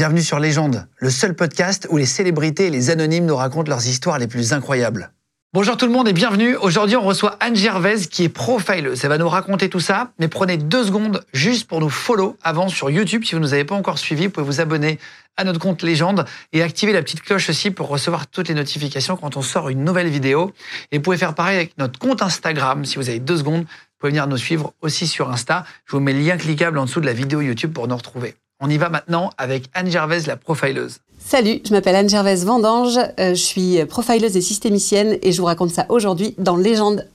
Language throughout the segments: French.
Bienvenue sur Légende, le seul podcast où les célébrités et les anonymes nous racontent leurs histoires les plus incroyables. Bonjour tout le monde et bienvenue. Aujourd'hui, on reçoit Anne Gervaise qui est profileuse. Elle va nous raconter tout ça, mais prenez deux secondes juste pour nous follow avant sur YouTube. Si vous ne nous avez pas encore suivis, vous pouvez vous abonner à notre compte Légende et activer la petite cloche aussi pour recevoir toutes les notifications quand on sort une nouvelle vidéo. Et vous pouvez faire pareil avec notre compte Instagram. Si vous avez deux secondes, vous pouvez venir nous suivre aussi sur Insta. Je vous mets le lien cliquable en dessous de la vidéo YouTube pour nous retrouver. On y va maintenant avec Anne Gervaise, la profileuse. Salut, je m'appelle Anne-Gervaise Vendange, euh, je suis profileuse et systémicienne et je vous raconte ça aujourd'hui dans Légende.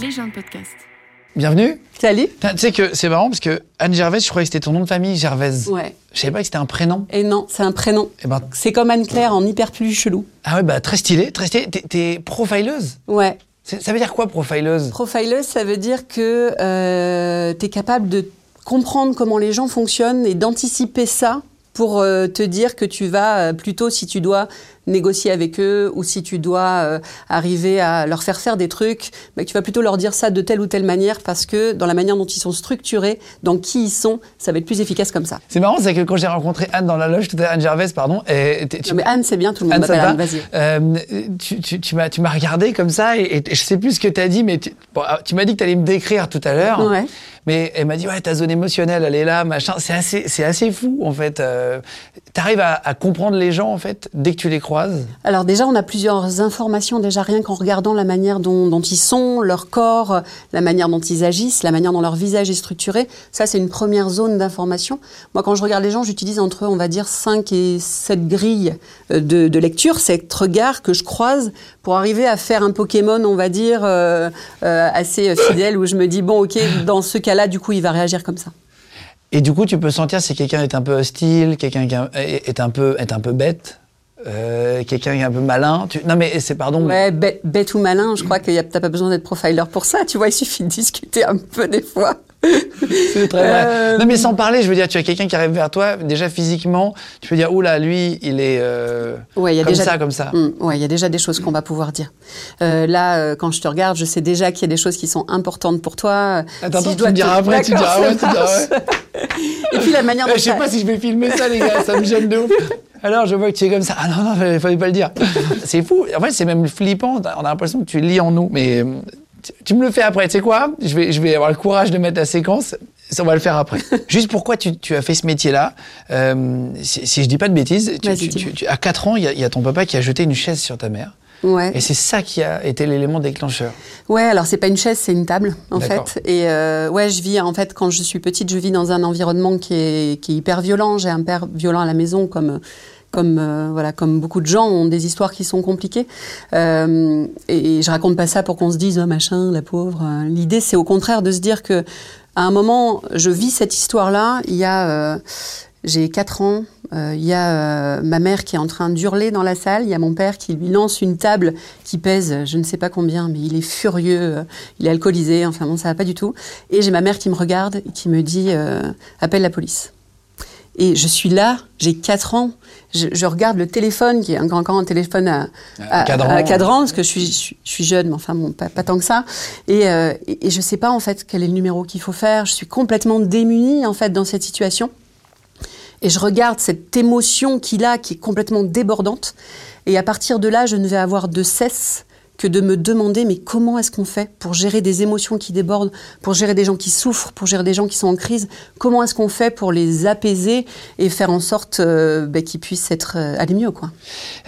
Légende podcast. Bienvenue. Salut Tu sais que c'est marrant parce que Anne Gervaise, je croyais que c'était ton nom de famille, Gervaise. Ouais. Je savais pas que c'était un prénom. Et non, c'est un prénom. Eh ben, C'est comme Anne-Claire en hyper plus chelou. ah ouais, bah très stylé, très stylé. T'es- T'es profileuse? Ouais. C'est- Ça veut dire quoi, profileuse? Profileuse, ça veut dire que euh, tu es capable de comprendre comment les gens fonctionnent et d'anticiper ça pour euh, te dire que tu vas euh, plutôt, si tu dois négocier avec eux ou si tu dois euh, arriver à leur faire faire des trucs, bah, tu vas plutôt leur dire ça de telle ou telle manière parce que dans la manière dont ils sont structurés, dans qui ils sont, ça va être plus efficace comme ça. C'est marrant, c'est que quand j'ai rencontré Anne dans la loge, tout à Anne Gervaise, pardon, et tu Non, mais Anne, c'est bien, tout le monde m'appelle Anne, va vas-y. Euh, tu tu, tu m'as tu m'as regardé comme ça et, et je sais plus ce que tu as dit, mais tu, bon, ah, tu m'as dit que tu allais me décrire tout à l'heure. Ouais. Mais elle m'a dit, ouais, ta zone émotionnelle, elle est là, machin. C'est assez, c'est assez fou, en fait. Euh, T'arrives à, à comprendre les gens, en fait, dès que tu les Alors déjà, on a plusieurs informations, déjà rien qu'en regardant la manière dont, dont ils sont, leur corps, la manière dont ils agissent, la manière dont leur visage est structuré. Ça, c'est une première zone d'information. Moi, quand je regarde les gens, j'utilise entre, on va dire, 5 et 7 grilles euh, de, de lecture, cet regard que je croise pour arriver à faire un Pokémon, on va dire, euh, euh, assez fidèle, où je me dis, bon, ok, dans ce cas-là, du coup, il va réagir comme ça. Et du coup, tu peux sentir si quelqu'un est un peu hostile, quelqu'un est un peu, est un peu bête, euh, quelqu'un qui est un peu malin. Tu... Non, mais c'est pardon. Ouais, bête, bête ou malin, je crois que t'as pas besoin d'être profiler pour ça. Tu vois, il suffit de discuter un peu des fois. C'est très vrai. Euh, Non, mais sans parler, je veux dire, tu as quelqu'un qui arrive vers toi, déjà physiquement, tu peux dire, oula, lui, il est euh, Ouais, il y a comme déjà ça, comme ça. Mm, ouais, il y a déjà des choses qu'on va pouvoir dire. Euh, là, quand je te regarde, je sais déjà qu'il y a des choses qui sont importantes pour toi. Attends, Si attends, je tu me diras te- après, tu diras ouais, tu diras ouais. Et puis la manière dont je sais pas si je vais filmer ça, les gars, ça me gêne de ouf. Alors, je vois que tu es comme ça. Ah non, non, il fallait pas le dire. C'est fou. En fait, c'est même flippant. On a l'impression que tu lis en nous. Mais euh, tu- tu me le fais après. Tu sais quoi? Je vais, je vais avoir le courage de mettre la séquence. Ça, on va le faire après. Juste pourquoi tu, tu as fait ce métier-là? Euh, si, si je dis pas de bêtises, tu, tu- à 4 ans, il y, a- il y a ton papa qui a jeté une chaise sur ta mère. Ouais. Et c'est ça qui a été l'élément déclencheur. Ouais, alors c'est pas une chaise, c'est une table en fait. Et euh, ouais, je vis en fait quand je suis petite, je vis dans un environnement qui est, qui est hyper violent. J'ai un père violent à la maison, comme comme euh, voilà, comme beaucoup de gens ont des histoires qui sont compliquées. Euh, et, et je raconte pas ça pour qu'on se dise oh, machin, la pauvre. L'idée, c'est au contraire de se dire que à un moment, je vis cette histoire-là. Il y a euh, j'ai 4 ans, euh, il y a euh, ma mère qui est en train d'hurler dans la salle, il y a mon père qui lui lance une table qui pèse je ne sais pas combien, mais il est furieux, euh, il est alcoolisé, enfin bon, ça va pas du tout. Et j'ai ma mère qui me regarde et qui me dit euh, appelle la police. Et je suis là, j'ai 4 ans, je, je regarde le téléphone, qui est un, encore un téléphone à, à- cadran. à cadran, parce que je suis, je suis- je suis jeune, mais enfin bon, pas, pas tant que ça. Et, euh, et, et je sais pas en fait quel est le numéro qu'il faut faire. Je suis complètement démunie en fait dans cette situation. Et je regarde cette émotion qu'il a, qui est complètement débordante. Et à partir de là, je ne vais avoir de cesse que de me demander mais comment est-ce qu'on fait pour gérer des émotions qui débordent, pour gérer des gens qui souffrent, pour gérer des gens qui sont en crise? Comment est-ce qu'on fait pour les apaiser et faire en sorte euh, ben, qu'ils puissent être euh, aller mieux quoi?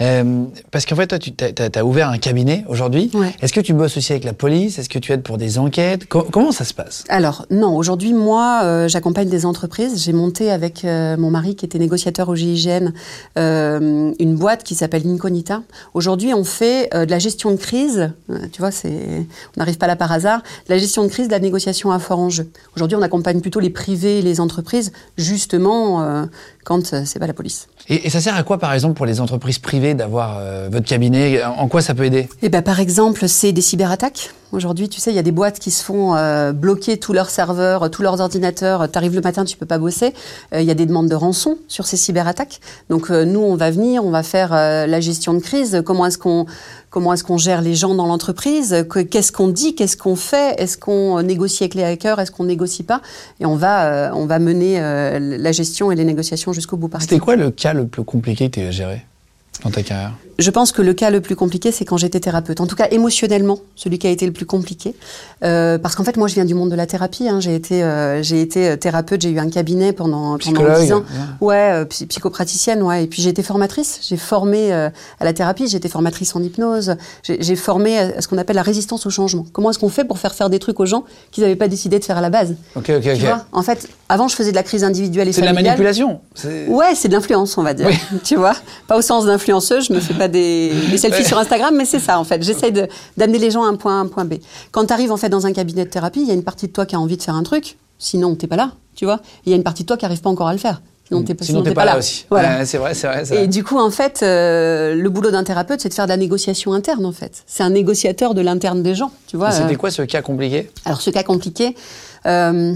Euh, parce qu'en fait, toi, tu as, ouvert un cabinet aujourd'hui. Ouais. Est-ce que tu bosses aussi avec la police? Est-ce que tu aides pour des enquêtes? Co- Comment ça se passe? Alors non, aujourd'hui moi euh, j'accompagne des entreprises. J'ai monté avec euh, mon mari qui était négociateur au GIGN une boîte qui s'appelle Incognita. Aujourd'hui on fait de la gestion de crise. Euh, tu vois, on n'arrive pas là par hasard. La gestion de crise, la négociation à fort enjeu. Aujourd'hui on accompagne plutôt les privés et les entreprises justement euh, quand euh, c'est pas la police. Et, et, ça sert à quoi, par exemple, pour les entreprises privées d'avoir euh, votre cabinet? En quoi ça peut aider? Eh ben, par exemple, c'est des cyberattaques. Aujourd'hui, tu sais, il y a des boîtes qui se font euh, bloquer tous leurs serveurs, tous leurs ordinateurs. Tu arrives le matin, tu peux pas bosser. Il y a des demandes de rançon sur ces cyberattaques. Donc nous, on va venir, on va faire la gestion de crise. Comment est-ce qu'on comment est-ce qu'on gère les gens dans l'entreprise? Qu'est-ce qu'on dit? Qu'est-ce qu'on fait? Est-ce qu'on négocie avec les hackers? Est-ce qu'on négocie pas? Et on va on va mener la gestion et les négociations jusqu'au bout. C'était quoi le cas le plus compliqué que tu as géré? Dans ta carrière je pense que le cas le plus compliqué, c'est quand j'étais thérapeute. En tout cas, émotionnellement, celui qui a été le plus compliqué. Euh, parce qu'en fait, moi, je viens du monde de la thérapie. Hein. J'ai été, euh, j'ai été euh, thérapeute, j'ai eu un cabinet pendant, pendant 10 ans. Ouais, euh, psychopraticienne, ouais. Et puis, j'ai été formatrice. J'ai formé à la thérapie, j'ai été formatrice en hypnose. J'ai formé à ce qu'on appelle la résistance au changement. Comment est-ce qu'on fait pour faire faire des trucs aux gens qu'ils n'avaient pas décidé de faire à la base Ok, ok, tu Vois en fait, avant, je faisais de la crise individuelle et. C'est de la manipulation Ouais, c'est de l'influence, on va dire. tu vois Pas au sens d'influenceuse, je me fais pas des, selfies sur Instagram, mais c'est ça en fait. J'essaie d'amener les gens à un point A, un point B. Quand tu arrives en fait dans un cabinet de thérapie, il y a une partie de toi qui a envie de faire un truc, sinon t'es pas là, tu vois. Il y a une partie de toi qui arrive pas encore à le faire. Sinon, t'es pas, pas, là, aussi. Voilà. c'est vrai, c'est vrai, Et du coup, en fait, euh, le boulot d'un thérapeute, c'est de faire de la négociation interne, en fait. C'est un négociateur de l'interne des gens, tu vois. C'était euh. quoi ce cas compliqué? Alors, ce cas compliqué, euh,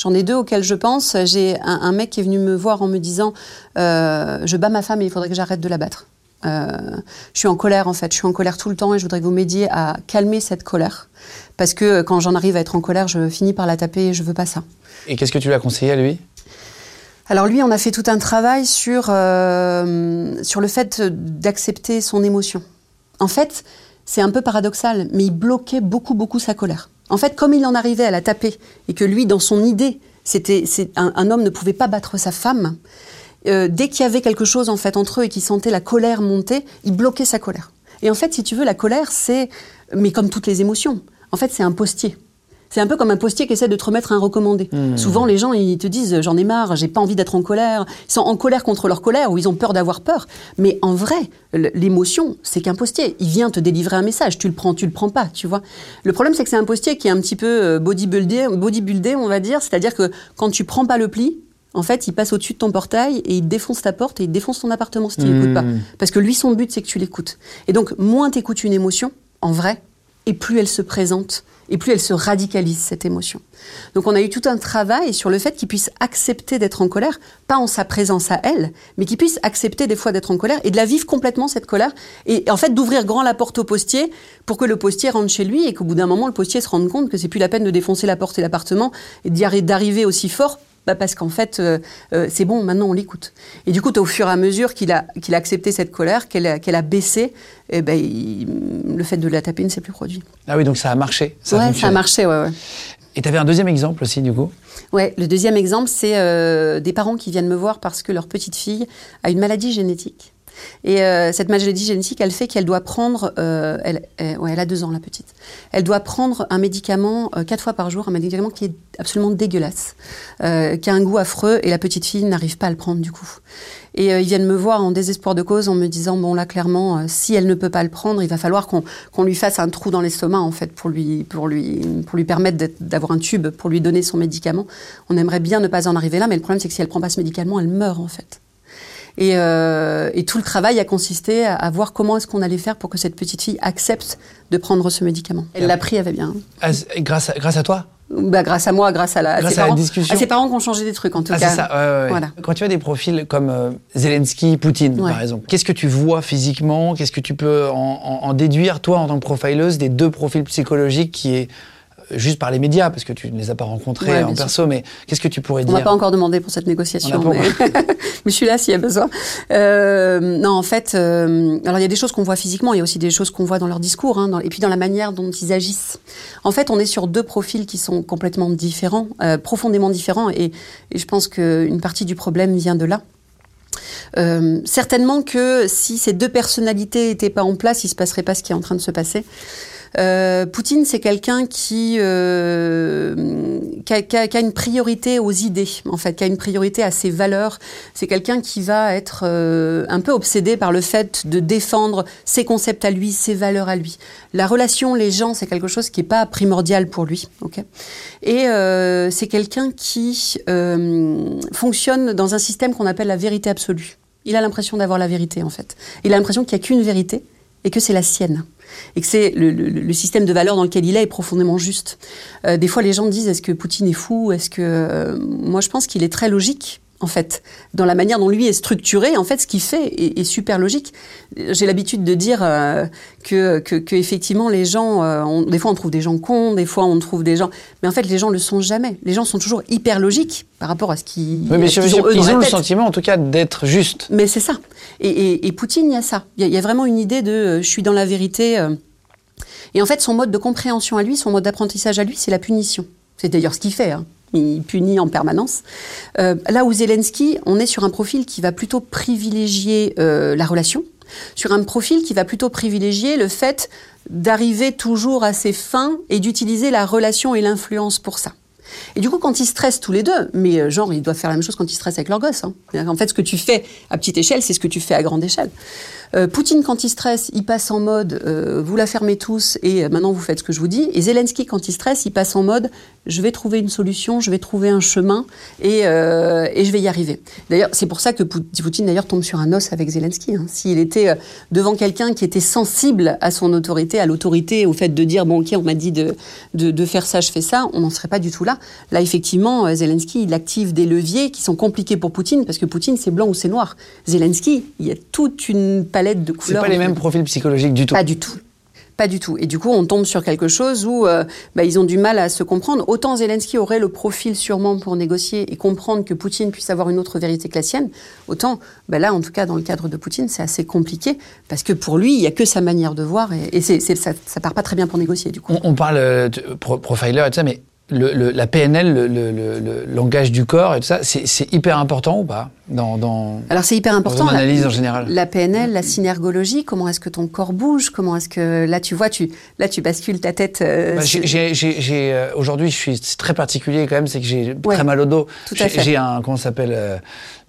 J'en ai deux auxquels je pense. J'ai un, un, mec qui est venu me voir en me disant Je bats ma femme et il faudrait que j'arrête de la battre. Euh, je suis en colère en fait, je suis en colère tout le temps et je voudrais que vous m'aidiez à calmer cette colère. Parce que quand j'en arrive à être en colère, je finis par la taper et je veux pas ça. Et qu'est-ce que tu lui as conseillé à lui? Alors lui, on a fait tout un travail sur, euh, sur le fait d'accepter son émotion. En fait, c'est un peu paradoxal, mais il bloquait beaucoup, beaucoup sa colère. En fait, comme il en arrivait à la taper, et que lui, dans son idée, c'était, un, homme ne pouvait pas battre sa femme, euh, dès qu'il y avait quelque chose en fait entre eux et qu'il sentait la colère monter, il bloquait sa colère. Et en fait, si tu veux, la colère, c'est, mais comme toutes les émotions, en fait, c'est un postier. C'est un peu comme un postier qui essaie de te remettre un recommandé. Mmh. Souvent, les gens, ils te disent J'en ai marre, j'ai pas envie d'être en colère. Ils sont en colère contre leur colère ou ils ont peur d'avoir peur. Mais en vrai, l'émotion, c'est qu'un postier. Il vient te délivrer un message. Tu le prends, tu le prends pas, tu vois. Le problème, c'est que c'est un postier qui est un petit peu euh, bodybuildé, bodybuildé on va dire. C'est-à-dire que quand tu prends pas le pli, en fait, il passe au-dessus de ton portail et il défonce ta porte et il défonce ton appartement si tu l'écoutes pas. Parce que lui, son but, c'est que tu l'écoutes. Et donc, moins tu écoutes une émotion, en vrai, et plus elle se présente, et plus elle se radicalise, cette émotion. Donc, on a eu tout un travail sur le fait qu'il puisse accepter d'être en colère, pas en sa présence à elle, mais qu'il puisse accepter des fois d'être en colère et de la vivre complètement, cette colère, et en fait d'ouvrir grand la porte au postier pour que le postier rentre chez lui et qu'au bout d'un moment, le postier se rende compte que c'est plus la peine de défoncer la porte et l'appartement et d'arriver aussi fort bah, parce qu'en fait, euh, euh, c'est bon, maintenant on l'écoute. Et du coup, au fur et à mesure qu'il a, qu'il a accepté cette colère, qu'elle a, a baissé, eh ben, le fait de la taper ne s'est plus produit. Ah oui, donc ça a marché. Ça a ça a marché, ouais, ouais. Et tu avais un deuxième exemple aussi, du coup? Ouais, le deuxième exemple, c'est euh, des parents qui viennent me voir parce que leur petite fille a une maladie génétique. Et euh, cette maladie génétique, elle fait qu'elle doit prendre, euh, elle, a deux ans la petite, elle doit prendre un médicament euh, quatre fois par jour, un médicament qui est absolument dégueulasse, qui a un goût affreux, et la petite fille n'arrive pas à le prendre du coup. Et ils viennent me voir en désespoir de cause en me disant bon là clairement, si elle ne peut pas le prendre, il va falloir qu'on lui fasse un trou dans l'estomac en fait pour lui pour lui pour lui permettre d'avoir un tube pour lui donner son médicament. On aimerait bien ne pas en arriver là, mais le problème c'est que si elle prend pas ce médicament, elle meurt en fait. Et, euh, et, tout le travail a consisté à, voir comment est-ce qu'on allait faire pour que cette petite fille accepte de prendre ce médicament. Elle l'a pris, elle va bien. Ah, grâce, à, grâce à toi bah, grâce à moi, grâce à, la, grâce ses, à parents, la discussion. ses parents qui ont changé des trucs en tout ah, cas. Ça, ouais, ouais. Voilà. Quand tu as des profils comme euh, Zelensky, Poutine, par exemple, qu'est-ce que tu vois physiquement? Qu'est-ce que tu peux en, en, en, déduire, toi, en tant que profileuse, des deux profils psychologiques qui est juste par les médias, parce que tu ne les as pas rencontrés en perso, mais qu'est-ce que tu pourrais dire On m'a pas encore demandé pour cette négociation, mais... mais... je suis là s'il y a besoin. Euh, non, en fait, euh, alors il y a des choses qu'on voit physiquement, il y a aussi des choses qu'on voit dans leur discours, hein, dans, et puis dans la manière dont ils agissent. En fait, on est sur deux profils qui sont complètement différents, euh, profondément différents, et, et je pense qu'une partie du problème vient de là. Euh, certainement que si ces deux personnalités n'étaient pas en place, il se passerait pas ce qui est en train de se passer. Euh, Poutine, c'est quelqu'un qui, euh, qui, a, une priorité aux idées, en fait, qui a une priorité à ses valeurs. C'est quelqu'un qui va être euh, un peu obsédé par le fait de défendre ses concepts à lui, ses valeurs à lui. La relation, les gens, c'est quelque chose qui n'est pas primordial pour lui. Et c'est quelqu'un qui fonctionne dans un système qu'on appelle la vérité absolue. Il a l'impression d'avoir la vérité, en fait. Il a l'impression qu'il n'y a qu'une vérité et que c'est la sienne et que c'est le, système de valeurs dans lequel il est est profondément juste. Euh, des fois, les gens disent est-ce que Poutine est fou? Est-ce que euh, moi, je pense qu'il est très logique. En fait, dans la manière dont lui est structuré, en fait, ce qu'il fait est, est, super logique. J'ai l'habitude de dire euh, que, que, que, effectivement, les gens, euh, on, des fois, on trouve des gens cons, des fois, on trouve des gens, mais en fait, les gens le sont jamais. Les gens sont toujours hyper logiques par rapport à ce qu'ils. Oui, mais qu ont, eux, ils ont le sentiment, en tout cas, d'être justes. Mais c'est ça. Et, et, et, Poutine, il y a ça. Il y a, il y a vraiment une idée de, euh, je suis dans la vérité. Euh, et en fait, son mode de compréhension à lui, son mode d'apprentissage à lui, c'est la punition. C'est d'ailleurs ce qu'il fait. Hein. Il punit en permanence. Euh, là où Zelensky, on est sur un profil qui va plutôt privilégier euh, la relation, sur un profil qui va plutôt privilégier le fait d'arriver toujours à ses fins et d'utiliser la relation et l'influence pour ça. Et du coup, quand ils stressent tous les deux, mais euh, genre, ils doivent faire la même chose quand ils stressent avec leur gosse. En fait, ce que tu fais à petite échelle, c'est ce que tu fais à grande échelle. Poutine, quand il stresse, il passe en mode vous la fermez tous et maintenant vous faites ce que je vous dis. Et Zelensky, quand il stresse, il passe en mode je vais trouver une solution, je vais trouver un chemin et, euh, et je vais y arriver. D'ailleurs, c'est pour ça que Poutine d'ailleurs tombe sur un os avec Zelensky. Hein. S'il était devant quelqu'un qui était sensible à son autorité, à l'autorité, au fait de dire bon ok, on m'a dit de, de, de, faire ça, je fais ça, on n'en serait pas du tout là. Là, effectivement, Zelensky, il active des leviers qui sont compliqués pour Poutine parce que Poutine, c'est blanc ou c'est noir. Zelensky, il y a toute une palette de couleurs. C'est pas les mêmes profils psychologiques du tout. Pas du tout. Pas du tout. Et du coup, on tombe sur quelque chose où euh, bah, ils ont du mal à se comprendre. Autant Zelensky aurait le profil sûrement pour négocier et comprendre que Poutine puisse avoir une autre vérité que la sienne, autant bah, là, en tout cas, dans le cadre de Poutine, c'est assez compliqué parce que pour lui, il n'y a que sa manière de voir et, ça, ça part pas très bien pour négocier du coup. On, parle de pro profiler et tout ça, mais le, la PNL, le, le, langage du corps et tout ça, c'est hyper important ou pas? Dans, dans, Alors c'est hyper important. Dans analyse en général. La PNL, la synergologie, comment est-ce que ton corps bouge, comment est-ce que là tu vois, tu là tu bascules ta tête. Euh, bah, j'ai euh, aujourd'hui, je suis très particulier quand même, c'est que j'ai ouais, très mal au dos. J'ai un comment ça s'appelle euh,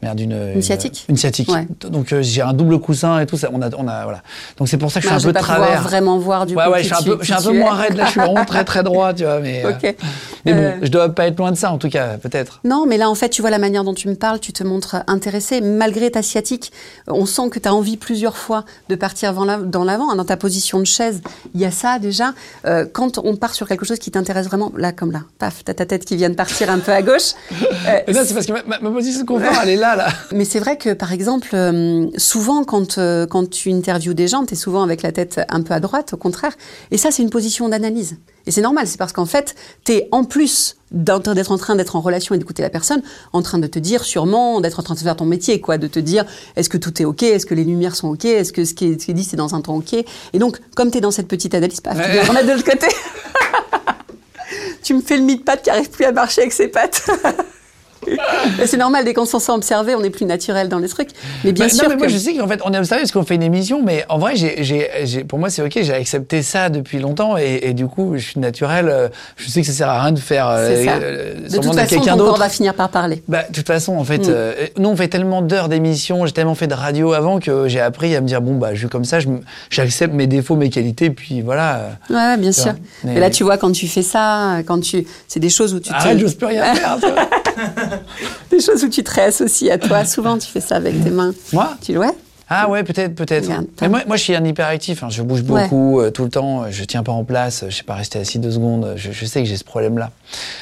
merde une, une sciatique. Une, une sciatique. Ouais. Donc euh, j'ai un double coussin et tout ça. On a, on a voilà. Donc c'est pour ça que je suis bah, un peu de travers. vraiment voir du ouais, coup. Ouais, je suis un peu, je suis un peu moins raide là. Je suis vraiment très très droit, tu vois. Mais, okay. Euh, mais bon, je dois pas être loin de ça en tout cas, peut-être. Non, mais là en fait, tu vois la manière dont tu me parles, tu te montres intéressé. Malgré ta sciatique, on sent que tu as envie plusieurs fois de partir dans l'avant. Dans ta position de chaise, il y a ça déjà. Euh, quand on part sur quelque chose qui t'intéresse vraiment, là comme là, paf, t'as ta tête qui vient de partir un peu à gauche. Euh, là, c'est parce que ma, position de confort, elle est là, là. Mais c'est vrai que, par exemple, euh, souvent, quand, euh, quand tu interviews des gens, tu es souvent avec la tête un peu à droite, au contraire. Et ça, c'est une position d'analyse. Et c'est normal, c'est parce qu'en fait, tu es en plus d'être en train d'être en relation et d'écouter la personne, en train de te dire sûrement, d'être en train de faire ton métier, quoi, de te dire est-ce que tout est OK, est-ce que les lumières sont OK, est-ce que ce qui est, ce qui est dit c'est dans un temps OK. Et donc, comme tu es dans cette petite analyse, paf, ouais. tu viens remettre de l'autre côté. tu me fais le mi-de-patte qui arrive plus à marcher avec ses pattes. c'est normal, dès qu'on s'en sent observé, on est plus naturel dans les trucs. Mais bien bah, sûr. Non, mais que... moi, je sais qu'en fait, on est observé parce qu'on fait une émission, mais en vrai, pour moi, c'est ok, j'ai accepté ça depuis longtemps et, et, du coup, je suis naturel. Je sais que ça sert à rien de faire. Ça. Euh, de toute façon, corps va finir par parler. Bah, de toute façon, en fait, mm. euh, nous, on fait tellement d'heures d'émission, j'ai tellement fait de radio avant que j'ai appris à me dire bon, bah, je suis comme ça, j'accepte mes défauts, mes qualités, puis voilà. Ouais, bien sûr. Mais... Là, tu vois, quand tu fais ça, quand tu, c'est des choses où tu. Arrête, te... j'ose plus rien faire. Des choses où tu te réassocies à toi. Souvent, tu fais ça avec tes mains. Moi? Tu ouais ah ouais, peut-être, peut-être. Mais moi, moi, je suis un hyperactif. Hein. Je bouge beaucoup ouais. euh, tout le temps. Je tiens pas en place. Je sais pas rester assis deux secondes. Je, je sais que j'ai ce problème-là.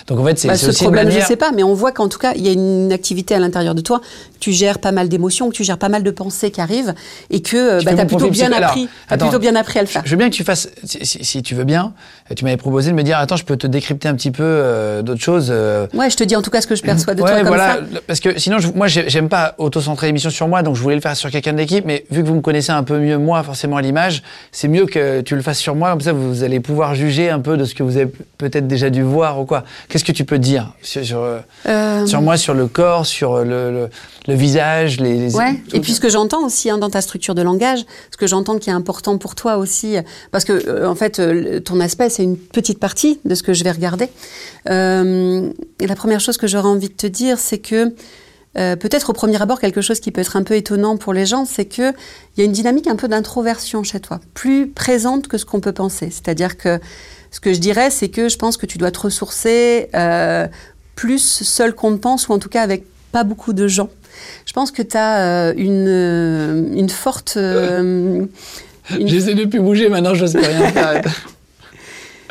Donc en fait, c'est bah, ce aussi problème, manière... je sais pas, mais on voit qu'en tout cas, il y a une activité à l'intérieur de toi. Tu gères pas mal d'émotions, que tu gères pas mal de pensées qui arrivent, et que bah, tu as plutôt bien appris. as plutôt bien appris à le faire. Je veux bien que tu fasses, si, si, si tu veux bien. Tu m'avais proposé de me dire, attends, je peux te décrypter un petit peu euh, d'autres choses. Euh... Ouais, je te dis en tout cas ce que je perçois de ouais, toi comme voilà, ça. Parce que sinon, je, moi, j'aime pas auto-centrer l'émission sur moi, donc je voulais le faire sur quelqu'un de l'équipe. équipe, mais vu que vous me connaissez un peu mieux moi, forcément à l'image, c'est mieux que tu le fasses sur moi, comme ça vous allez pouvoir juger un peu de ce que vous avez peut-être déjà dû voir ou quoi. Qu'est-ce que tu peux dire sur, sur, euh, sur moi, sur le corps, sur le, le, le visage, les... les ouais, et puis ce que j'entends aussi hein, dans ta structure de langage, ce que j'entends qui est important pour toi aussi, parce que euh, en fait, euh, ton aspect, c'est une petite partie de ce que je vais regarder. Euh, et la première chose que j'aurais envie de te dire, c'est que euh, peut-être au premier abord, quelque chose qui peut être un peu étonnant pour les gens, c'est qu'il y a une dynamique un peu d'introversion chez toi, plus présente que ce qu'on peut penser. C'est-à-dire que ce que je dirais, c'est que je pense que tu dois te ressourcer euh, plus seul qu'on ne pense, ou en tout cas avec pas beaucoup de gens. Je pense que tu as euh, une, euh, une forte... Euh, une... J'essaie de plus bouger, maintenant je sais rien faire.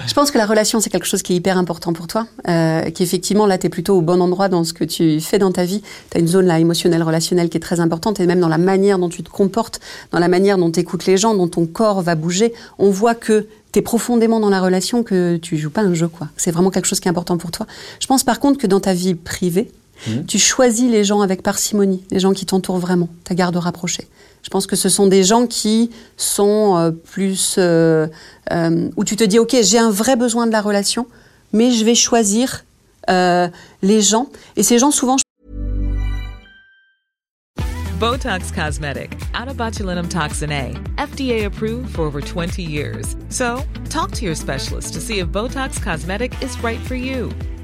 Je pense que la relation, c'est quelque chose qui est hyper important pour toi. Euh, qu'effectivement, là, tu es plutôt au bon endroit dans ce que tu fais dans ta vie. Tu as une zone là, émotionnelle, relationnelle qui est très importante. Et même dans la manière dont tu te comportes, dans la manière dont tu écoutes les gens, dont ton corps va bouger, on voit que tu es profondément dans la relation, que tu joues pas un jeu. quoi. C'est vraiment quelque chose qui est important pour toi. Je pense par contre que dans ta vie privée, mmh. tu choisis les gens avec parcimonie, les gens qui t'entourent vraiment, ta garde rapprochée. Je pense que ce sont des gens qui sont euh, plus... Euh, euh, où tu te dis, OK, j'ai un vrai besoin de la relation, mais je vais choisir euh, les gens. Et ces gens, souvent... Botox Cosmetic, out of botulinum toxin A, FDA approved for over 20 years. So, talk to your specialist to see if Botox Cosmetic is right for you.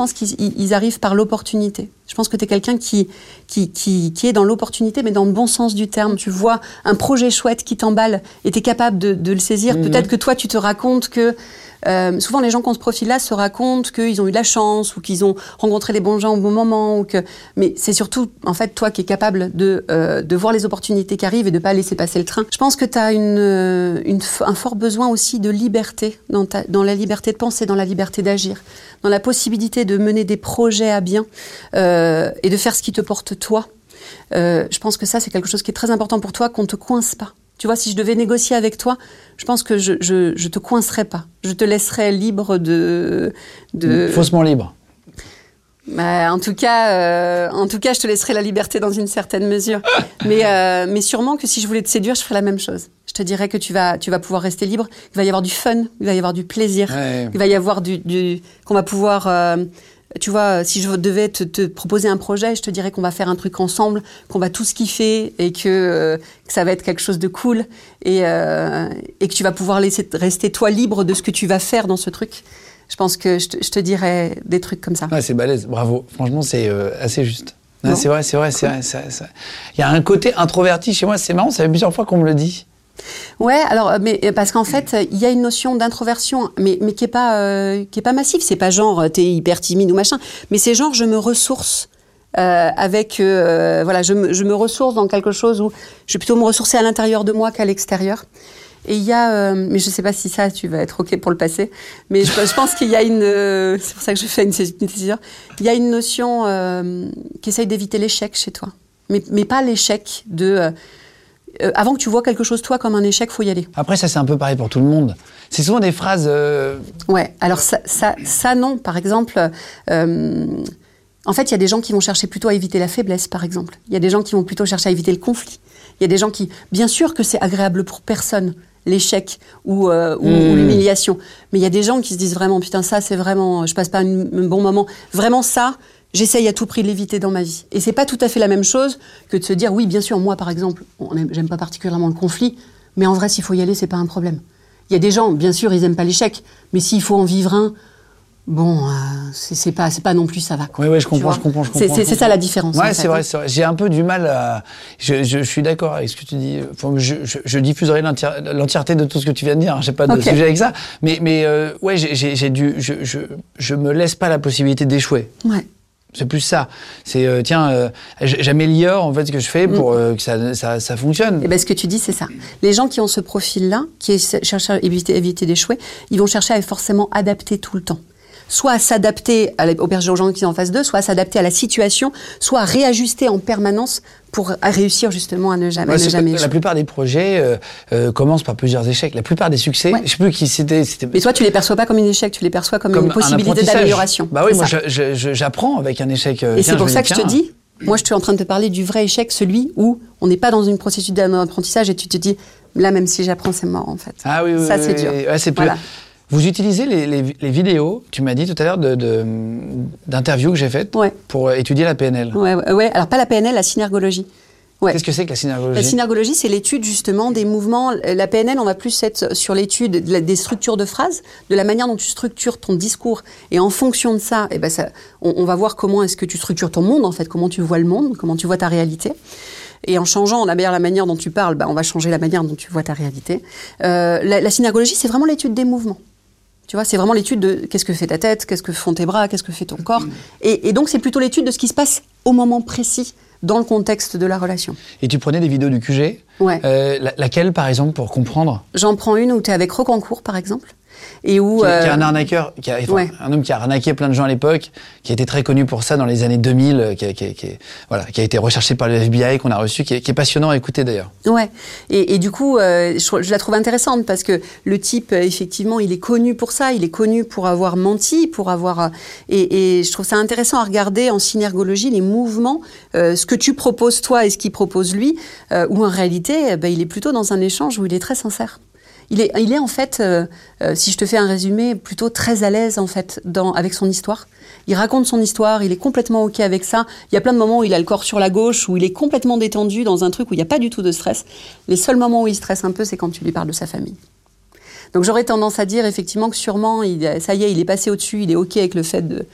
pense qu'ils arrivent par l'opportunité. Je pense que tu es quelqu'un qui, qui, qui, qui, est dans l'opportunité, mais dans le bon sens du terme. Tu vois un projet chouette qui t'emballe et tu es capable de, de, le saisir. Mmh. Peut-être que toi, tu te racontes que euh, souvent, les gens qui ont ce profil-là se racontent qu'ils ont eu de la chance ou qu'ils ont rencontré les bons gens au bon moment. Ou que... Mais c'est surtout, en fait, toi qui es capable de, euh, de voir les opportunités qui arrivent et de pas laisser passer le train. Je pense que tu as une, euh, une, un fort besoin aussi de liberté, dans, ta, dans la liberté de penser, dans la liberté d'agir, dans la possibilité de mener des projets à bien euh, et de faire ce qui te porte toi. Euh, je pense que ça, c'est quelque chose qui est très important pour toi, qu'on ne te coince pas. Tu vois, si je devais négocier avec toi, je pense que je, je, je te coincerais pas. Je te laisserais libre de. de... Faussement libre. Bah, en tout cas, euh, en tout cas, je te laisserai la liberté dans une certaine mesure. mais, euh, mais sûrement que si je voulais te séduire, je ferais la même chose. Je te dirais que tu vas, tu vas pouvoir rester libre. Il va y avoir du fun, il va y avoir du plaisir, ouais. il va y avoir du, du qu'on va pouvoir. Euh, tu vois, si je devais te, te, proposer un projet, je te dirais qu'on va faire un truc ensemble, qu'on va tous kiffer et que, euh, que, ça va être quelque chose de cool et, euh, et que tu vas pouvoir laisser rester toi libre de ce que tu vas faire dans ce truc. Je pense que je te, je te dirais des trucs comme ça. Ouais, c'est balèze, bravo. Franchement, c'est euh, assez juste. C'est vrai, c'est vrai, c'est vrai. Il y a un côté introverti chez moi, c'est marrant, ça fait plusieurs fois qu'on me le dit. Ouais, alors, mais parce qu'en fait, il y a une notion d'introversion, mais, mais qui est pas, euh, qui est pas massive. C'est pas genre t'es hyper timide ou machin, mais c'est genre je me ressource. Euh, avec euh, voilà, je me, je me ressource dans quelque chose où je vais plutôt me ressourcer à l'intérieur de moi qu'à l'extérieur. Et il y a, euh, mais je sais pas si ça, tu vas être ok pour le passer, mais je, pense qu'il y a une, euh, c'est pour ça que je fais une décision. Il y a une notion euh, qui essaye d'éviter l'échec chez toi, mais, mais pas l'échec de euh, avant que tu vois quelque chose toi comme un échec, faut y aller. Après ça c'est un peu pareil pour tout le monde. C'est souvent des phrases. Euh... Ouais. Alors ça, ça, ça non. Par exemple, euh, en fait il y a des gens qui vont chercher plutôt à éviter la faiblesse, par exemple. Il y a des gens qui vont plutôt chercher à éviter le conflit. Il y a des gens qui, bien sûr que c'est agréable pour personne l'échec ou, euh, ou, mmh. ou l'humiliation, mais il y a des gens qui se disent vraiment putain ça c'est vraiment, je passe pas un, un bon moment. Vraiment ça j'essaye à tout prix de l'éviter dans ma vie. Et c'est pas tout à fait la même chose que de se dire, oui, bien sûr, moi, par exemple, j'aime pas particulièrement le conflit, mais en vrai, s'il faut y aller, c'est pas un problème. Il y a des gens, bien sûr, ils aiment pas l'échec, mais s'il faut en vivre un, bon, euh, c'est pas, c'est pas non plus ça va. Oui, oui, je comprends, je comprends, je comprends. C'est ça la différence. Ouais, c'est vrai, c'est vrai. J'ai un peu du mal à. Je, je, je suis d'accord avec ce que tu dis. Enfin, je, je, diffuserai l'entièreté de tout ce que tu viens de dire. Hein. J'ai pas de okay. sujet avec ça, mais, mais euh, ouais, j'ai. Je, je, je me laisse pas la possibilité d'échouer. Ouais. C'est plus ça. C'est euh, tiens, euh, j'améliore en fait ce que je fais pour euh, que ça, ça, ça, fonctionne. Et ben ce que tu dis, c'est ça. Les gens qui ont ce profil-là, qui cherchent à éviter, éviter d'échouer, ils vont chercher à forcément adapter tout le temps. Soit à s'adapter à aux personnes aux gens qui sont en face d'eux, soit à s'adapter à la situation, soit à réajuster en permanence pour à réussir justement à ne jamais, à Ouais, ne c'est- jamais la plupart des projets euh, euh, commencent par plusieurs échecs. La plupart des succès, Ouais. je sais plus qui c'était. Mais toi, tu les perçois pas comme une échec, tu les perçois comme, comme une un possibilité d'amélioration. Bah oui, moi j'apprends avec un échec. euh, Et c'est pour ça que je te dis, moi je suis en train de te parler du vrai échec, celui où on n'est pas dans une processus d'apprentissage et tu te dis, là même si j'apprends, c'est mort en fait. Ah oui, oui, Ça oui, c'est oui, dur. Ouais, c'est plus- Voilà. Vous utilisez les, les- les vidéos, tu m'as dit tout à l'heure, de- de- d'interviews que j'ai faites Ouais. pour étudier la PNL. Ouais, ouais, alors pas la PNL, la synergologie. Ouais. Qu'est-ce que c'est que la synergologie? La synergologie, c'est l'étude justement des mouvements. La PNL, on va plus être sur l'étude des structures de phrases, de la manière dont tu structures ton discours. Et en fonction de ça, eh ben ça on, on va voir comment est-ce que tu structures ton monde, en fait, comment tu vois le monde, comment tu vois ta réalité. Et en changeant la meilleure la manière dont tu parles, bah, on va changer la manière dont tu vois ta réalité. Euh, la, la synergologie, c'est vraiment l'étude des mouvements. Tu vois, c'est vraiment l'étude de qu'est-ce que fait ta tête, qu'est-ce que font tes bras, qu'est-ce que fait ton corps. Et, et donc, c'est plutôt l'étude de ce qui se passe au moment précis dans le contexte de la relation. Et tu prenais des vidéos du QG Ouais. Euh, la- laquelle, par exemple, pour comprendre? J'en prends une où tu es avec Rocancourt, par exemple, et où... qui, est- qui est euh, un arnaqueur, qui a, enfin, ouais. un homme qui a arnaqué plein de gens à l'époque, qui a été très connu pour ça dans les années 2000, euh, qui a, qui a- qui a- voilà, qui a été recherché par le FBI, qu'on a reçu, qui est, passionnant à écouter d'ailleurs. Ouais, et, et du coup, euh, je, je la trouve intéressante parce que le type, effectivement, il est connu pour ça, il est connu pour avoir menti, pour avoir... et, et je trouve ça intéressant à regarder en synergologie les mouvements, euh, ce que tu proposes toi et ce qu'il propose lui, où en réalité, euh, ben, il est plutôt dans un échange où il est très sincère. Il est, il est en fait, euh, euh, si je te fais un résumé, plutôt très à l'aise en fait avec son histoire. Il raconte son histoire, il est complètement ok avec ça. Il y a plein de moments où il a le corps sur la gauche, où il est complètement détendu dans un truc où il n'y a pas du tout de stress. Les seuls moments où il stresse un peu, c'est quand tu lui parles de sa famille. Donc j'aurais tendance à dire effectivement que sûrement, ça y est, il est passé au-dessus, il est ok avec le fait de,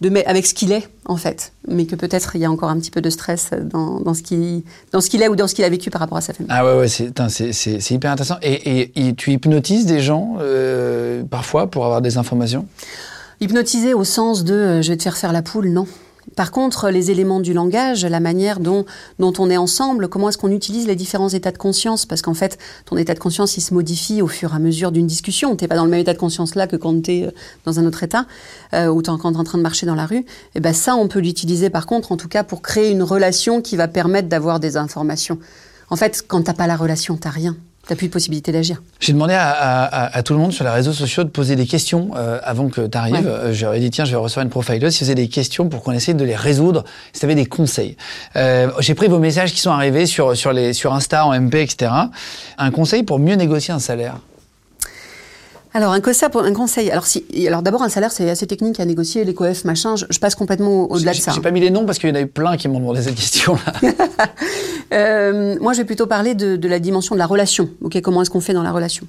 de avec ce qu'il est en fait, mais que peut-être il y a encore un petit peu de stress dans, dans ce qui, dans ce qu'il est ou dans ce qu'il a vécu par rapport à sa famille. Ah ouais, ouais, c'est, hyper intéressant. Et, et- et tu hypnotises des gens euh, parfois pour avoir des informations? Hypnotiser au sens de euh, je vais te faire faire la poule, non. Par contre, les éléments du langage, la manière dont, dont on est ensemble, comment est-ce qu'on utilise les différents états de conscience? Parce qu'en fait, ton état de conscience, il se modifie au fur et à mesure d'une discussion. Tu n'es pas dans le même état de conscience là que quand tu es dans un autre état, euh, ou t'es- quand tu es en train de marcher dans la rue. Et ben ça, on peut l'utiliser par contre, en tout cas, pour créer une relation qui va permettre d'avoir des informations. En fait, quand t'as pas la relation, t'as rien. T'as plus de possibilité d'agir. J'ai demandé à, à- à- à tout le monde sur les réseaux sociaux de poser des questions euh, avant que tu arrives. Ouais. J'aurais dit, tiens, je vais recevoir une profileuse. Si vous avez des questions pour qu'on essaye de les résoudre, si vous avez des conseils. Euh, J'ai pris vos messages qui sont arrivés sur, sur, les, sur Insta, en MP, etc. Un conseil pour mieux négocier un salaire? Alors un conseil, un conseil. Alors si, alors d'abord un salaire c'est assez technique à négocier, les coef machin. Je, je passe complètement au- au-delà de ça. j'ai pas mis les noms parce qu'il y en a eu plein qui m'ont demandé cette question-là. Euh, moi, je vais plutôt parler de, de la dimension de la relation. Ok, comment est-ce qu'on fait dans la relation?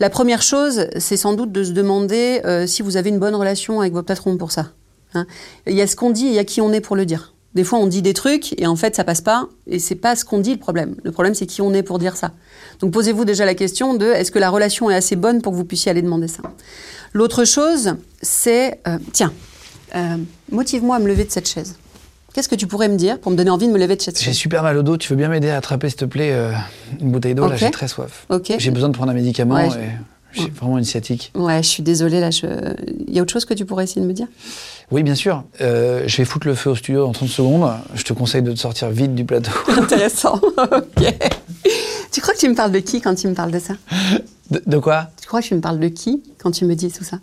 La première chose, c'est sans doute de se demander euh, si vous avez une bonne relation avec votre patron pour ça. Hein. il y a ce qu'on dit et il y a qui on est pour le dire. Des fois, on dit des trucs et en fait, ça passe pas. Et c'est pas ce qu'on dit le problème. Le problème, c'est qui on est pour dire ça. Donc, posez-vous déjà la question de est-ce que la relation est assez bonne pour que vous puissiez aller demander ça? L'autre chose, c'est euh, tiens, euh, motive-moi à me lever de cette chaise. Qu'est-ce que tu pourrais me dire pour me donner envie de me lever de cette J'ai chaise? super mal au dos. Tu veux bien m'aider à attraper, s'il te plaît, euh, une bouteille d'eau? Là, j'ai très soif. J'ai besoin de prendre un médicament Ouais, et j'ai vraiment une sciatique. Ouais, je suis désolée là. Je... Il y a autre chose que tu pourrais essayer de me dire? Oui, bien sûr. Euh, je vais foutre le feu au studio en 30 secondes. Je te conseille de te sortir vite du plateau. Intéressant. ok. Tu crois que tu me parles de qui quand tu me parles de ça? De, de quoi? Tu crois que tu me parles de qui quand tu me dis tout ça?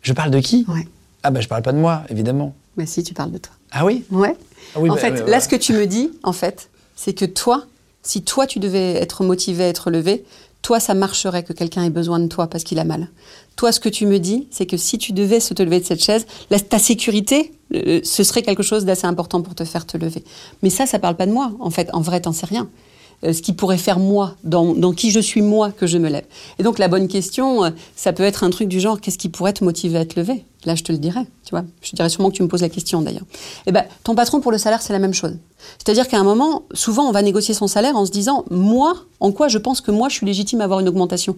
Je parle de qui? Ouais. Ah bah je parle pas de moi, évidemment. Mais si, tu parles de toi. Ah oui? Ouais. Ah oui, en bah, fait, ouais, là, ce que tu me dis, en fait, c'est que toi, si toi, tu devais être motivé à être levé, toi, ça marcherait que quelqu'un ait besoin de toi parce qu'il a mal. Toi, ce que tu me dis, c'est que si tu devais se te lever de cette chaise, ta sécurité, euh, ce serait quelque chose d'assez important pour te faire te lever. Mais ça, ça parle pas de moi. En fait, en vrai, t'en sais rien. Euh, ce qui pourrait faire moi, dans, dans qui je suis moi, que je me lève. Et donc la bonne question, euh, ça peut être un truc du genre, qu'est-ce qui pourrait te motiver à te lever? Là, je te le dirais, tu vois. Je te dirais sûrement que tu me poses la question d'ailleurs. Eh ben, ton patron pour le salaire, c'est la même chose. C'est-à-dire qu'à un moment, souvent, on va négocier son salaire en se disant, moi, en quoi je pense que moi, je suis légitime à avoir une augmentation?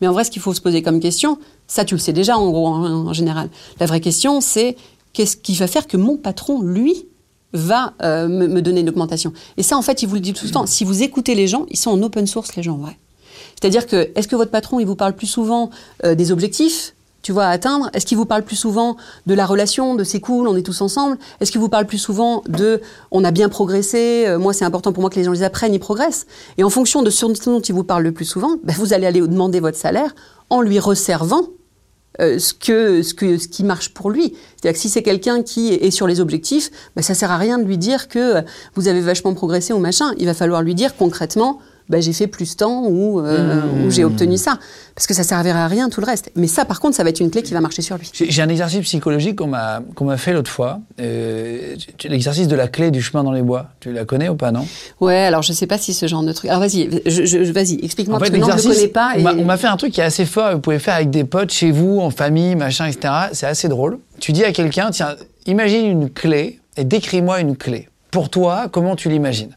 Mais en vrai, ce qu'il faut se poser comme question, ça, tu le sais déjà en gros, en, en général. La vraie question, c'est qu'est-ce qui va faire que mon patron, lui, va euh, me, donner une augmentation. Et ça, en fait, il vous le dit tout le temps. Si vous écoutez les gens, ils sont en open source, les gens, ouais. C'est-à-dire que, est-ce que votre patron, il vous parle plus souvent euh, des objectifs tu vois, à atteindre? Est-ce qu'il vous parle plus souvent de la relation, de c'est cool, on est tous ensemble? Est-ce qu'il vous parle plus souvent de on a bien progressé, euh, moi c'est important pour moi que les gens les apprennent, ils progressent? Et en fonction de ce dont il vous parle le plus souvent, ben, vous allez aller demander votre salaire en lui resservant euh, ce, que, ce, que, ce qui marche pour lui. C'est-à-dire que si c'est quelqu'un qui est sur les objectifs, ben, ça sert à rien de lui dire que vous avez vachement progressé ou machin. Il va falloir lui dire concrètement, bah, j'ai fait plus temps ou, euh, Mmh. ou j'ai obtenu ça. Parce que ça servirait à rien tout le reste. Mais ça, par contre, ça va être une clé qui va marcher sur lui. J'ai un exercice psychologique qu'on m'a m'a fait l'autre fois. Euh, L'exercice de la clé du chemin dans les bois. Tu la connais ou pas, non? Ouais, alors je sais pas si ce genre de truc. Alors vas-y, je, je- vas-y, explique-moi En fait, non, je ne l'exercice, connais pas. on et- m'a- on m'a fait un truc qui est assez fort. Vous pouvez faire avec des potes chez vous, en famille, machin, etc. C'est assez drôle. Tu dis à quelqu'un, tiens, imagine une clé et décris-moi une clé. Pour toi, comment tu l'imagines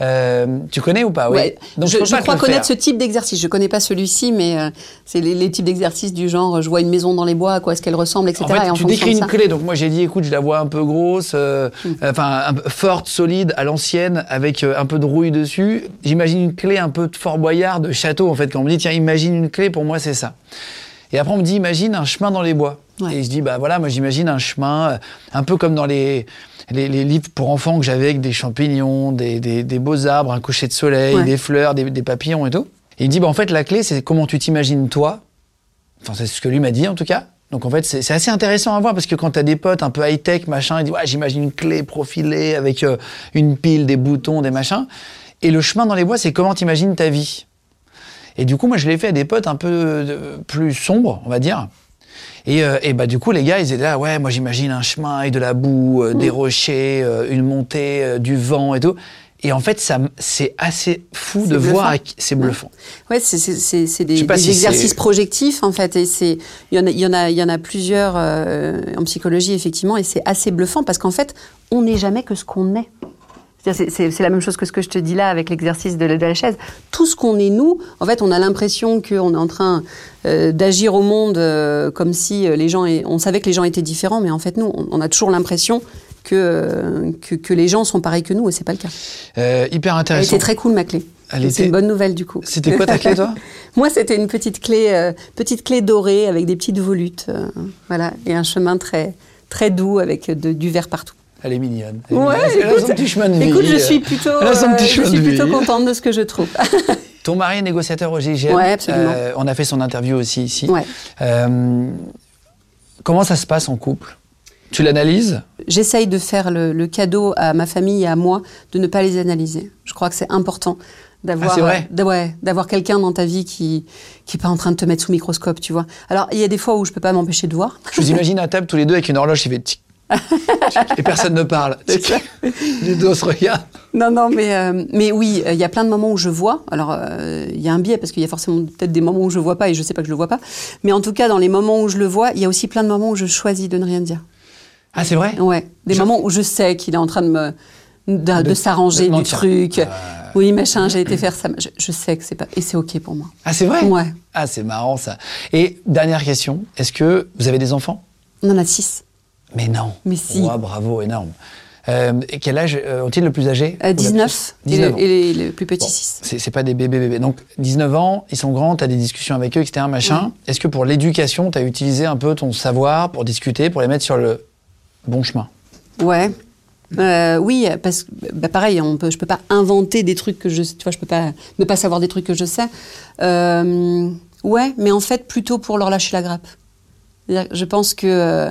Euh, Tu connais ou pas Oui. Ouais. Donc, je crois connaître ce type d'exercice. Je connais pas celui-ci, mais euh, c'est les, les types d'exercices du genre, euh, je vois une maison dans les bois, à quoi est-ce qu'elle ressemble, etc. En fait, et en tu décris une ça- clé. Donc moi, j'ai dit, écoute, je la vois un peu grosse, euh, Hmm. enfin un peu forte, solide, à l'ancienne, avec un peu de rouille dessus. J'imagine une clé un peu de Fort Boyard, de château. En fait, quand on me dit, tiens, imagine une clé, pour moi, c'est ça. Et après, on me dit, imagine un chemin dans les bois. Ouais. Et je dis, bah voilà, moi, j'imagine un chemin, euh, un peu comme dans les, les, les livres pour enfants que j'avais avec des champignons, des, des- des beaux arbres, un coucher de soleil, Ouais. des fleurs, des, des papillons et tout. Et il me dit, bah en fait, la clé, c'est comment tu t'imagines toi. Enfin, c'est ce que lui m'a dit, en tout cas. Donc, en fait, c'est assez intéressant à voir parce que quand t'as des potes un peu high-tech, machin, il dit, ouais, j'imagine une clé profilée avec euh, une pile, des boutons, des machins. Et le chemin dans les bois, c'est comment t'imagines ta vie. Et du coup, moi, je l'ai fait à des potes un peu euh, plus sombres, on va dire. Et, euh, et bah, du coup, les gars, ils étaient là, ouais, moi, j'imagine un chemin avec de la boue, euh, des rochers, euh, une montée, du vent et tout. Et en fait, ça, c'est assez fou de voir. bluffant. C'est bluffant. Ouais, c'est- c'est c'est- des, si exercices projectifs en fait, et c'est il y en a il y en a il y en a plusieurs en psychologie effectivement, et c'est assez bluffant parce qu'en fait on n'est jamais que ce qu'on est. C'est la même chose que ce que je te dis là avec l'exercice de, la- de la chaise. Tout ce qu'on est nous, en fait, on a l'impression qu'on est en train euh, d'agir au monde euh, comme si euh, les gens, on savait que les gens étaient différents, mais en fait, nous, on, on a toujours l'impression que, que que les gens sont pareils que nous, et c'est pas le cas. Euh, hyper intéressant. était très cool ma clé. C'est était- une bonne nouvelle du coup. C'était quoi ta clé, toi Moi, c'était une petite clé, euh, petite clé dorée avec des petites volutes, euh, voilà, et un chemin très, très doux avec de- du verre partout. Elle est mignonne. Elle Ouais. Elle a son écoute, petit chemin de vie. Écoute, je suis plutôt, Elle a son euh, petit je suis plutôt contente de ce que je trouve. Ton mari est négociateur au GIGN. Ouais, absolument. Euh, on a fait son interview aussi ici. Ouais. Euh, comment ça se passe en couple? Tu l'analyses? J'essaye de faire le, le cadeau à ma famille et à moi de ne pas les analyser. Je crois que c'est important d'avoir Ah, euh, ouais, d'avoir quelqu'un dans ta vie qui qui est pas en train de te mettre sous microscope, tu vois. Alors, il y a des fois où je peux pas m'empêcher de voir. Je vous imagine à table tous les deux avec une horloge qui fait tic. et personne ne parle. Les deux se regardent. Non, non, mais, euh, mais oui, euh, il y a plein de moments où je vois. Alors, euh, il y a un biais parce qu'il y a forcément peut-être des moments où je vois pas et je sais pas que je le vois pas. Mais en tout cas, dans les moments où je le vois, il y a aussi plein de moments où je choisis de ne rien dire. Ah, c'est vrai? Ouais, des moments où je sais qu'il est en train de me de, de De- s'arranger du truc. Oui, machin, j'ai été faire ça. Je, je sais que c'est pas et c'est ok pour moi. Ah, c'est vrai? Ouais. Ah, c'est marrant ça. Et dernière question, est-ce que vous avez des enfants? On en a six. Mais non. Mais si. Ouah, bravo, énorme. Euh, et quel âge euh, ont-ils le plus âgé Euh, Ou la 19, plus- et, 19 le, ans. et les, les plus petits Bon, 6. c'est pas des bébés bébés. Donc 19 ans, ils sont grands, tu as des discussions avec eux, etc. Machin. Est-ce que pour l'éducation, tu as utilisé un peu ton savoir pour discuter, pour les mettre sur le bon chemin? Ouais. Euh, oui, parce que bah, pareil, on peut, je peux pas inventer des trucs que je, tu vois, je peux pas ne pas savoir des trucs que je sais. Euh, ouais, mais en fait plutôt pour leur lâcher la grappe. Je pense que,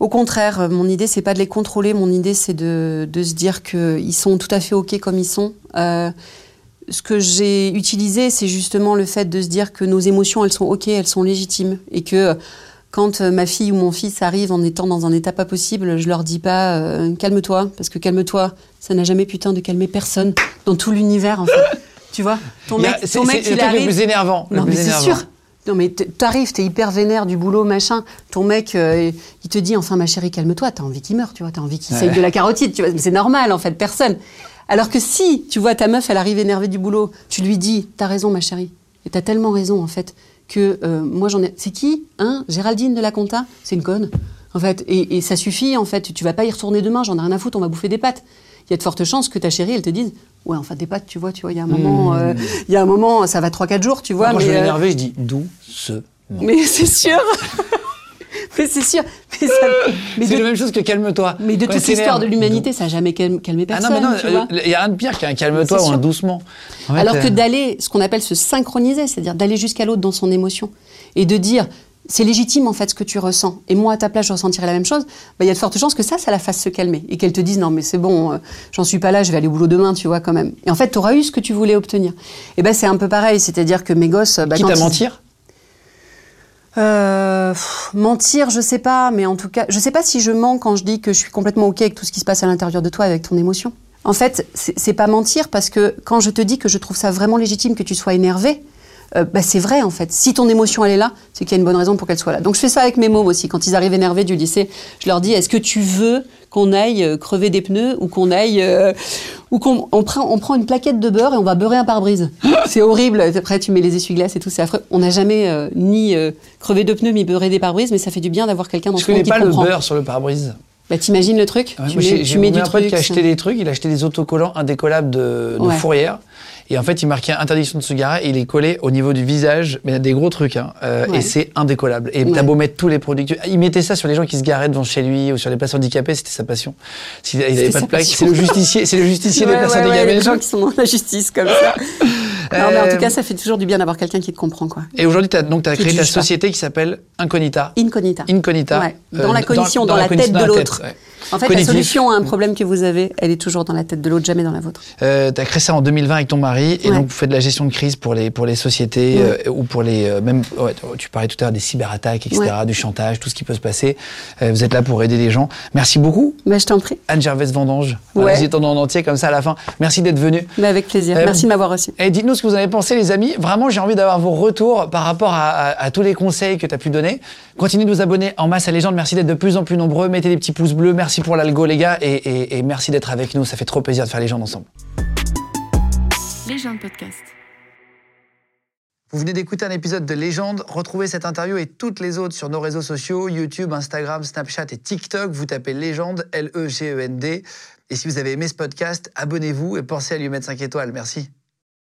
au contraire, euh, mon idée c'est pas de les contrôler, mon idée c'est de, de se dire qu'ils sont tout à fait ok comme ils sont. Euh, ce que j'ai utilisé, c'est justement le fait de se dire que nos émotions, elles sont ok, elles sont légitimes, et que euh, quand ma fille ou mon fils arrive en étant dans un état pas possible, je leur dis pas euh, calme-toi, parce que calme-toi, ça n'a jamais putain de calmer personne dans tout l'univers en fait. tu vois, ton a- mec, C'est ton mec le il le plus énervant. le Non, plus mais c'est sûr. Non, mais t'arrives, t'es hyper vénère du boulot, machin. Ton mec, euh, il te dit, enfin, ma chérie, calme-toi, t'as envie qu'il meure, tu vois, t'as envie qu'il Ouais. de la carotide, tu vois. Mais c'est normal, en fait, personne. Alors que si, tu vois, ta meuf, elle arrive énervée du boulot, tu lui dis, t'as raison, ma chérie. Et t'as tellement raison, en fait, que euh, moi, j'en ai. C'est qui Hein Géraldine de la Compta C'est une conne. En fait, et, et ça suffit, en fait. Tu vas pas y retourner demain, j'en ai rien à foutre, on va bouffer des pâtes. Il y a de fortes chances que ta chérie, elle te dise, ouais, enfin, des pâtes, tu vois, tu vois, il y a un moment, euh, il y a un moment, ça va 3-4 jours, tu vois. Moi, je mais, vais euh, l'énerver, je dis doucement. Mais c'est sûr Mais c'est sûr Mais, C'est la même chose que calme-toi. mais de Quand toute l'histoire de l'humanité, ça n'a jamais calmé calmé Ah personne. non, mais non, euh, il y a rien de pire qu'un calme-toi ou un doucement. En fait, Alors que euh, d'aller, ce qu'on appelle se synchroniser, c'est-à-dire d'aller jusqu'à l'autre dans son émotion et de dire c'est légitime en fait ce que tu ressens et moi à ta place je ressentirais la même chose, bah, il y a de fortes chances que ça, ça la fasse se calmer et qu'elle te dise non mais c'est bon, euh, j'en suis pas là, je vais aller au boulot demain, tu vois quand même. Et en fait, tu auras eu ce que tu voulais obtenir. Et ben c'est un peu pareil, c'est-à-dire que mes gosses, bah, Quitte à mentir? Euh, pff, mentir, je sais pas, mais en tout cas, je sais pas si je mens quand je dis que je suis complètement ok avec tout ce qui se passe à l'intérieur de toi, avec ton émotion. En fait, c'est c'est pas mentir parce que quand je te dis que je trouve ça vraiment légitime que tu sois énervé, euh, bah c'est vrai en fait. Si ton émotion elle est là, c'est qu'il y a une bonne raison pour qu'elle soit là. Donc je fais ça avec mes mômes aussi. Quand ils arrivent énervés du lycée, je leur dis est-ce que tu veux qu'on aille euh, crever des pneus ou qu'on aille euh, ou qu'on on prend on prend une plaquette de beurre et on va beurrer un pare-brise? c'est horrible. Après tu mets les essuie-glaces et tout, c'est affreux. On n'a jamais euh, ni crevé de pneus ni beurré des pare-brises, mais ça fait du bien d'avoir quelqu'un dans Je ce monde connais qui pas te le comprend. beurre sur le pare-brise. Bah t'imagines le truc? Ouais, Tu mets, j'ai- tu j'ai mets du truc. qui a acheté des trucs, il a acheté des autocollants indécollables de, de Ouais. fourrière. Et en fait, il marquait interdiction de se garer et il est collé au niveau du visage, mais il y a des gros trucs, hein, euh, Ouais. et c'est indécollable. Et Ouais. t'as beau mettre tous les produits. Il mettait ça sur les gens qui se garaient devant chez lui ou sur les personnes handicapées, c'était sa passion. Il avait C'était pas de plaque, c'est le justicier, c'est le justicier des Ouais, ouais, ouais, handicapées. les gens qui sont dans la justice comme ça. Non, mais en Euh, tout cas, ça fait toujours du bien d'avoir quelqu'un qui te comprend, quoi. Et aujourd'hui, tu as, donc, as créé ta pas. société qui s'appelle Incognita. Incognita. Incognita. Ouais. euh, Dans la cognition, dans, la, tête de la l'autre. ouais. En fait, la solution à un problème que vous avez, elle est toujours dans la tête de l'autre, jamais dans la vôtre. Euh, tu as créé ça en 2020 avec ton mari et Ouais. donc vous faites de la gestion de crise pour les, pour les sociétés Ouais. euh, ou pour les. euh, même, ouais, tu parlais tout à l'heure des cyberattaques, etc., du chantage, tout ce qui peut se passer. Euh, vous êtes là pour aider les gens. Merci beaucoup, Bah, je t'en prie. Anne Gervais Vendange. Ouais. Ton nom en entier comme ça à la fin. Merci d'être venue. Mais avec plaisir. Merci de m'avoir reçu. Et dites-nous ce que vous avez pensé, les amis. Vraiment, j'ai envie d'avoir vos retours par rapport à, à- à tous les conseils que tu as pu donner. Continuez de vous abonner en masse à Légende. Merci d'être de plus en plus nombreux. Mettez des petits pouces bleus. Merci pour l'algo, les gars. Et, et- et merci d'être avec nous. Ça fait trop plaisir de faire Légende ensemble. Légende podcast. Vous venez d'écouter un épisode de Légende. Retrouvez cette interview et toutes les autres sur nos réseaux sociaux YouTube, Instagram, Snapchat et TikTok. Vous tapez Légende, L-E-G-E-N-D. Et si vous avez aimé ce podcast, abonnez-vous et pensez à lui mettre 5 étoiles. Merci.